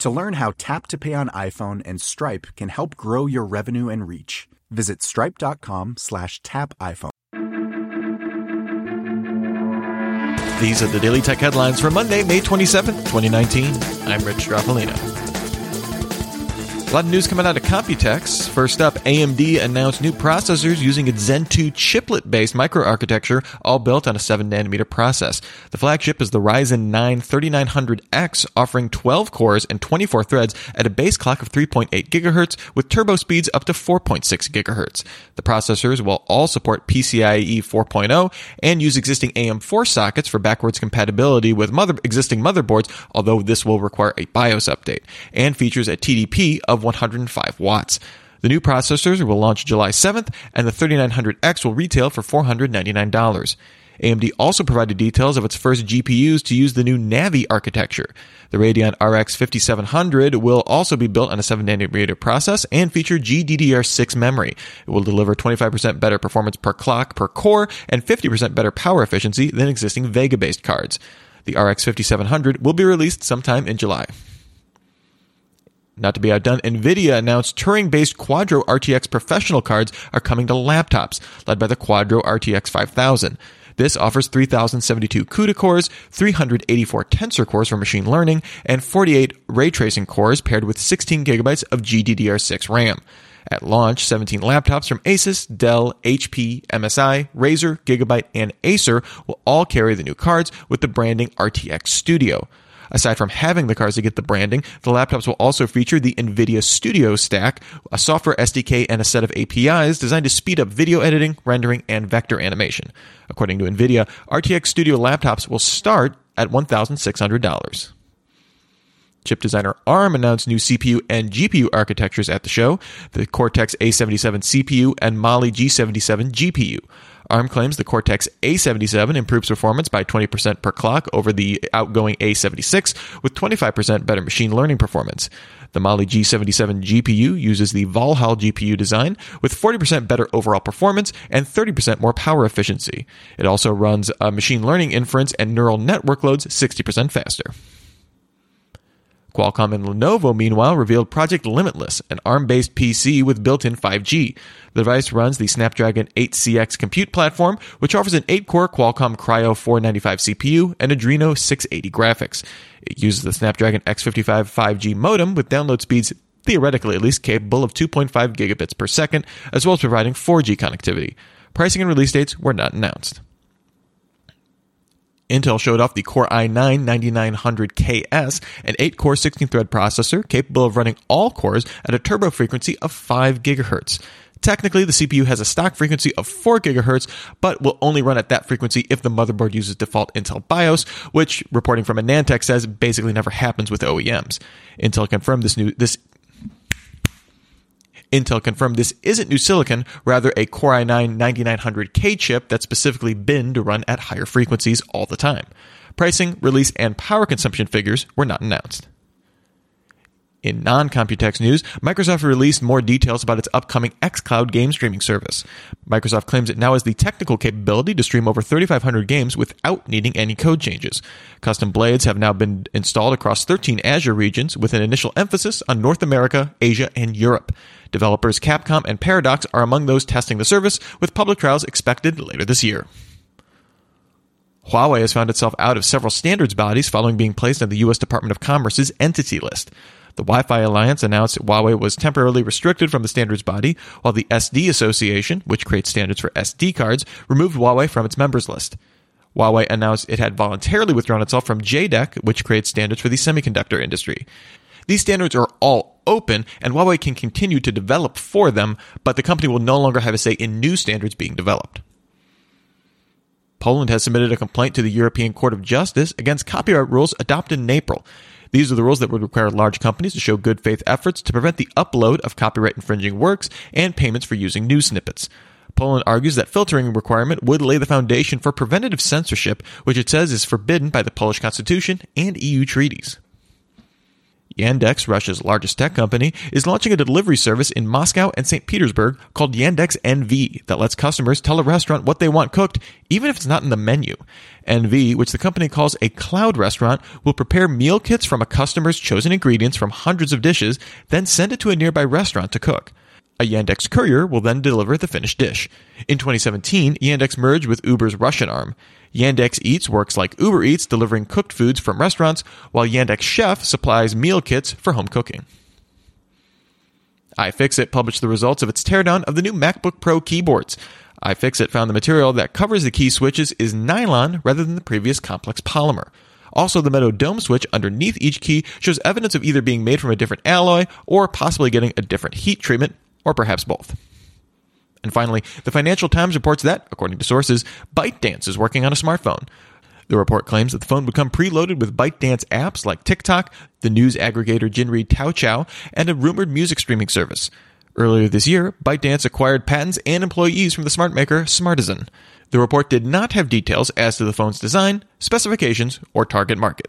To learn how Tap to Pay on iPhone and Stripe can help grow your revenue and reach, visit stripe.com slash tap iPhone. These are the Daily Tech headlines for Monday, May 27th, 2019. I'm Rich Stroffolino. A lot of news coming out of Computex. First up, AMD announced new processors using its Zen 2 chiplet based microarchitecture, all built on a 7 nanometer process. The flagship is the Ryzen 9 3900X, offering 12 cores and 24 threads at a base clock of 3.8 GHz with turbo speeds up to 4.6 GHz. The processors will all support PCIe 4.0 and use existing AM4 sockets for backwards compatibility with mother- existing motherboards, although this will require a BIOS update, and features a TDP of of 105 watts. The new processors will launch July 7th, and the 3900X will retail for $499. AMD also provided details of its first GPUs to use the new Navi architecture. The Radeon RX 5700 will also be built on a 7 nanometer process and feature GDDR6 memory. It will deliver 25% better performance per clock per core and 50% better power efficiency than existing Vega based cards. The RX 5700 will be released sometime in July. Not to be outdone, NVIDIA announced Turing based Quadro RTX professional cards are coming to laptops, led by the Quadro RTX 5000. This offers 3072 CUDA cores, 384 tensor cores for machine learning, and 48 ray tracing cores paired with 16 gigabytes of GDDR6 RAM. At launch, 17 laptops from Asus, Dell, HP, MSI, Razer, Gigabyte, and Acer will all carry the new cards with the branding RTX Studio. Aside from having the cards to get the branding, the laptops will also feature the NVIDIA Studio Stack, a software SDK, and a set of APIs designed to speed up video editing, rendering, and vector animation. According to NVIDIA, RTX Studio laptops will start at $1,600. Chip designer ARM announced new CPU and GPU architectures at the show the Cortex A77 CPU and Mali G77 GPU. ARM claims the Cortex A77 improves performance by 20% per clock over the outgoing A76 with 25% better machine learning performance. The Mali G77 GPU uses the Valhalla GPU design with 40% better overall performance and 30% more power efficiency. It also runs uh, machine learning inference and neural network loads 60% faster. Qualcomm and Lenovo, meanwhile, revealed Project Limitless, an ARM based PC with built in 5G. The device runs the Snapdragon 8CX compute platform, which offers an 8 core Qualcomm Kryo 495 CPU and Adreno 680 graphics. It uses the Snapdragon X55 5G modem with download speeds theoretically at least capable of 2.5 gigabits per second, as well as providing 4G connectivity. Pricing and release dates were not announced. Intel showed off the Core i9 9900KS, an 8 core 16 thread processor capable of running all cores at a turbo frequency of 5 GHz. Technically, the CPU has a stock frequency of 4 GHz, but will only run at that frequency if the motherboard uses default Intel BIOS, which, reporting from AnandTech, says basically never happens with OEMs. Intel confirmed this new this Intel confirmed this isn't new silicon, rather a Core i9 9900K chip that's specifically been to run at higher frequencies all the time. Pricing, release, and power consumption figures were not announced. In non Computex news, Microsoft released more details about its upcoming xCloud game streaming service. Microsoft claims it now has the technical capability to stream over 3,500 games without needing any code changes. Custom blades have now been installed across 13 Azure regions with an initial emphasis on North America, Asia, and Europe. Developers Capcom and Paradox are among those testing the service, with public trials expected later this year. Huawei has found itself out of several standards bodies following being placed on the U.S. Department of Commerce's entity list. The Wi Fi Alliance announced that Huawei was temporarily restricted from the standards body, while the SD Association, which creates standards for SD cards, removed Huawei from its members list. Huawei announced it had voluntarily withdrawn itself from JEDEC, which creates standards for the semiconductor industry. These standards are all open, and Huawei can continue to develop for them, but the company will no longer have a say in new standards being developed. Poland has submitted a complaint to the European Court of Justice against copyright rules adopted in April. These are the rules that would require large companies to show good faith efforts to prevent the upload of copyright infringing works and payments for using news snippets. Poland argues that filtering requirement would lay the foundation for preventative censorship, which it says is forbidden by the Polish constitution and EU treaties. Yandex, Russia's largest tech company, is launching a delivery service in Moscow and St. Petersburg called Yandex Anyway that lets customers tell a restaurant what they want cooked, even if it's not in the menu. Anyway, which the company calls a cloud restaurant, will prepare meal kits from a customer's chosen ingredients from hundreds of dishes, then send it to a nearby restaurant to cook. A Yandex courier will then deliver the finished dish. In 2017, Yandex merged with Uber's Russian arm. Yandex Eats works like Uber Eats, delivering cooked foods from restaurants, while Yandex Chef supplies meal kits for home cooking. iFixit published the results of its teardown of the new MacBook Pro keyboards. iFixit found the material that covers the key switches is nylon rather than the previous complex polymer. Also, the metal dome switch underneath each key shows evidence of either being made from a different alloy or possibly getting a different heat treatment or perhaps both. And finally, the Financial Times reports that, according to sources, ByteDance is working on a smartphone. The report claims that the phone would come preloaded with ByteDance apps like TikTok, the news aggregator Jinri Toutiao, and a rumored music streaming service. Earlier this year, ByteDance acquired patents and employees from the smart maker Smartisan. The report did not have details as to the phone's design, specifications, or target market.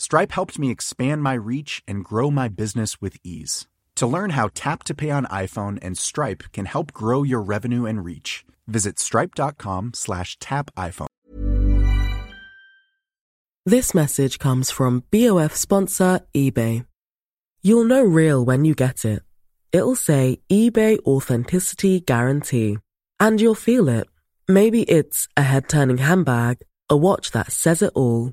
Stripe helped me expand my reach and grow my business with ease. To learn how Tap to Pay on iPhone and Stripe can help grow your revenue and reach, visit stripe.com slash tap iPhone. This message comes from BOF sponsor eBay. You'll know real when you get it. It'll say eBay Authenticity Guarantee. And you'll feel it. Maybe it's a head turning handbag, a watch that says it all